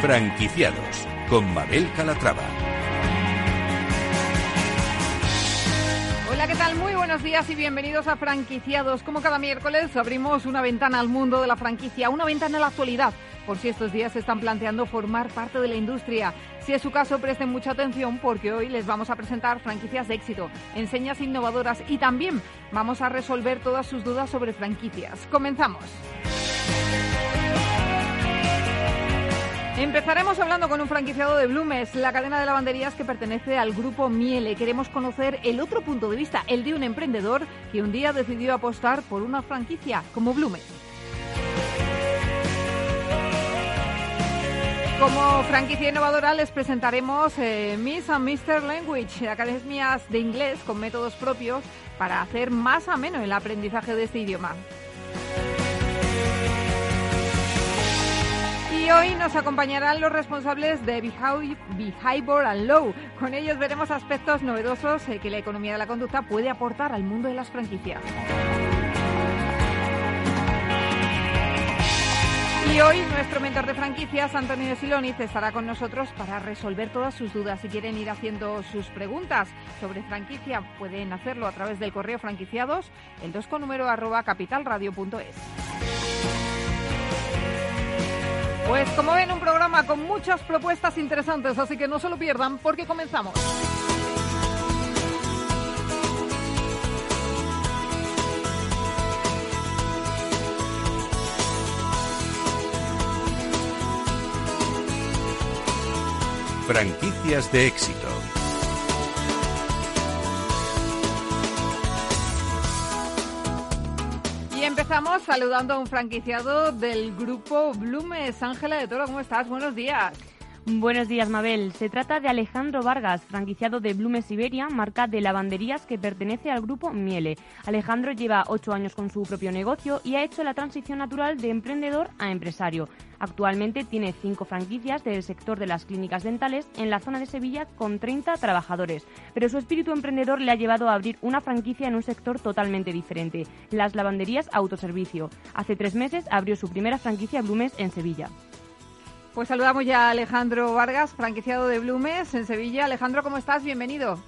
Franquiciados con Mabel Calatrava. Hola, ¿qué tal? Muy buenos días y bienvenidos a Franquiciados. Como cada miércoles abrimos una ventana al mundo de la franquicia, una ventana a la actualidad, por si estos días se están planteando formar parte de la industria. Si es su caso, presten mucha atención porque hoy les vamos a presentar franquicias de éxito, enseñas innovadoras y también vamos a resolver todas sus dudas sobre franquicias. Comenzamos. Empezaremos hablando con un franquiciado de Blumes, la cadena de lavanderías que pertenece al grupo Miele. Queremos conocer el otro punto de vista, el de un emprendedor que un día decidió apostar por una franquicia como Blumes. Como franquicia innovadora les presentaremos eh, Miss and Mr. Language, academias de inglés con métodos propios para hacer más ameno el aprendizaje de este idioma. Hoy nos acompañarán los responsables de Behavior and Law. Con ellos veremos aspectos novedosos eh, que la economía de la conducta puede aportar al mundo de las franquicias. Y hoy nuestro mentor de franquicias, Antonio Siloniz, estará con nosotros para resolver todas sus dudas. Si quieren ir haciendo sus preguntas sobre franquicia, pueden hacerlo a través del correo franquiciados, el 2 con número capitalradio.es. como ven, un programa con muchas propuestas interesantes, así que no se lo pierdan porque comenzamos. Franquicias de éxito. Y empezamos saludando a un franquiciado del grupo Blumes. Ángela de Toro, ¿cómo estás? Buenos días. Buenos días, Mabel. Se trata de Alejandro Vargas, franquiciado de Blumes Siberia, marca de lavanderías que pertenece al grupo Miele. Alejandro lleva ocho años con su propio negocio y ha hecho la transición natural de emprendedor a empresario. Actualmente tiene cinco franquicias del sector de las clínicas dentales en la zona de Sevilla con 30 trabajadores. Pero su espíritu emprendedor le ha llevado a abrir una franquicia en un sector totalmente diferente, las lavanderías autoservicio. Hace tres meses abrió su primera franquicia Blumes en Sevilla. Pues saludamos ya a Alejandro Vargas, franquiciado de Blumes en Sevilla. Alejandro, ¿cómo estás? Bienvenido.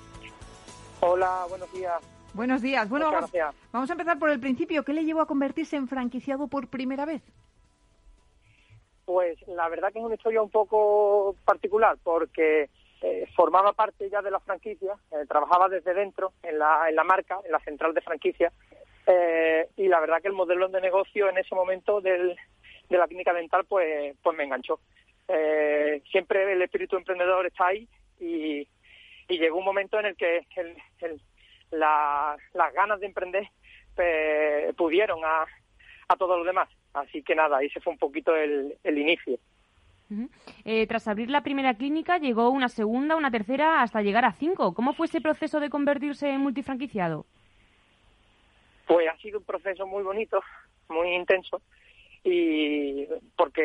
Hola, buenos días. Buenos días. Bueno, vamos, gracias. vamos a empezar por el principio. ¿Qué le llevó a convertirse en franquiciado por primera vez? Pues la verdad que es una historia un poco particular porque eh, formaba parte ya de la franquicia, eh, trabajaba desde dentro en la, en la marca, en la central de franquicia, eh, y la verdad que el modelo de negocio en ese momento del, de la clínica dental pues, pues me enganchó. Eh, siempre el espíritu emprendedor está ahí y, y llegó un momento en el que el- el- la- las ganas de emprender pues, pudieron a, a todo lo demás. Así que nada, ese fue un poquito el, el inicio. Eh, tras abrir la primera clínica, llegó una segunda, una tercera, hasta llegar a cinco. ¿Cómo fue ese proceso de convertirse en multifranquiciado? Pues ha sido un proceso muy bonito, muy intenso, y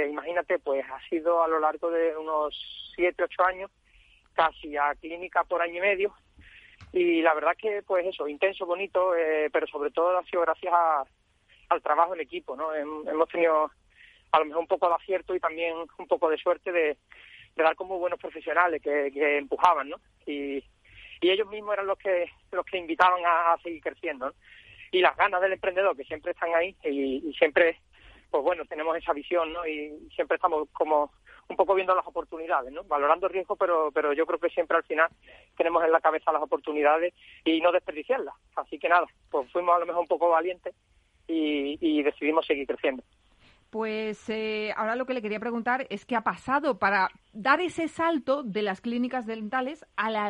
porque imagínate, pues ha sido a lo largo de unos siete, ocho años, casi a clínica por año y medio, y la verdad que, pues eso, intenso, bonito, eh, pero sobre todo ha sido gracias al trabajo en equipo, ¿no? Hem- Hemos tenido a lo mejor un poco de acierto y también un poco de suerte de, dar como buenos profesionales que, empujaban, ¿no? Y, ellos mismos eran los que los que invitaban a, a seguir creciendo, ¿no? y las ganas del emprendedor que siempre están ahí y, y siempre pues bueno tenemos esa visión no y siempre estamos como un poco viendo las oportunidades no valorando riesgos pero pero yo creo que siempre al final tenemos en la cabeza las oportunidades y no desperdiciarlas. Así que nada pues fuimos a lo mejor un poco valientes y, y decidimos seguir creciendo. Pues eh, ahora lo que le quería preguntar es qué ha pasado para dar ese salto de las clínicas dentales a las